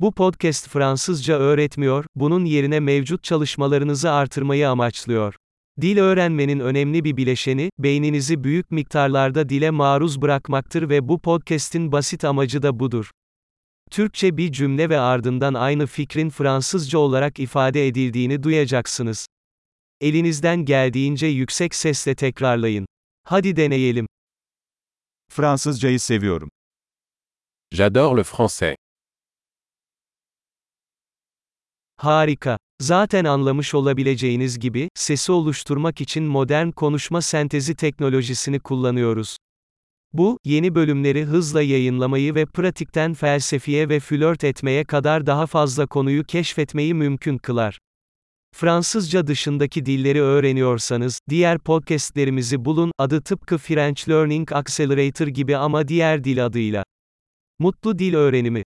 Bu podcast Fransızca öğretmiyor, bunun yerine mevcut çalışmalarınızı artırmayı amaçlıyor. Dil öğrenmenin önemli bir bileşeni, beyninizi büyük miktarlarda dile maruz bırakmaktır ve bu podcast'in basit amacı da budur. Türkçe bir cümle ve ardından aynı fikrin Fransızca olarak ifade edildiğini duyacaksınız. Elinizden geldiğince yüksek sesle tekrarlayın. Hadi deneyelim. Fransızcayı seviyorum. J'adore le français. Harika. Zaten anlamış olabileceğiniz gibi, sesi oluşturmak için modern konuşma sentezi teknolojisini kullanıyoruz. Bu, yeni bölümleri hızla yayınlamayı ve pratikten felsefeye ve flört etmeye kadar daha fazla konuyu keşfetmeyi mümkün kılar. Fransızca dışındaki dilleri öğreniyorsanız, diğer podcastlerimizi bulun, adı tıpkı French Learning Accelerator gibi ama diğer dil adıyla. Mutlu dil öğrenimi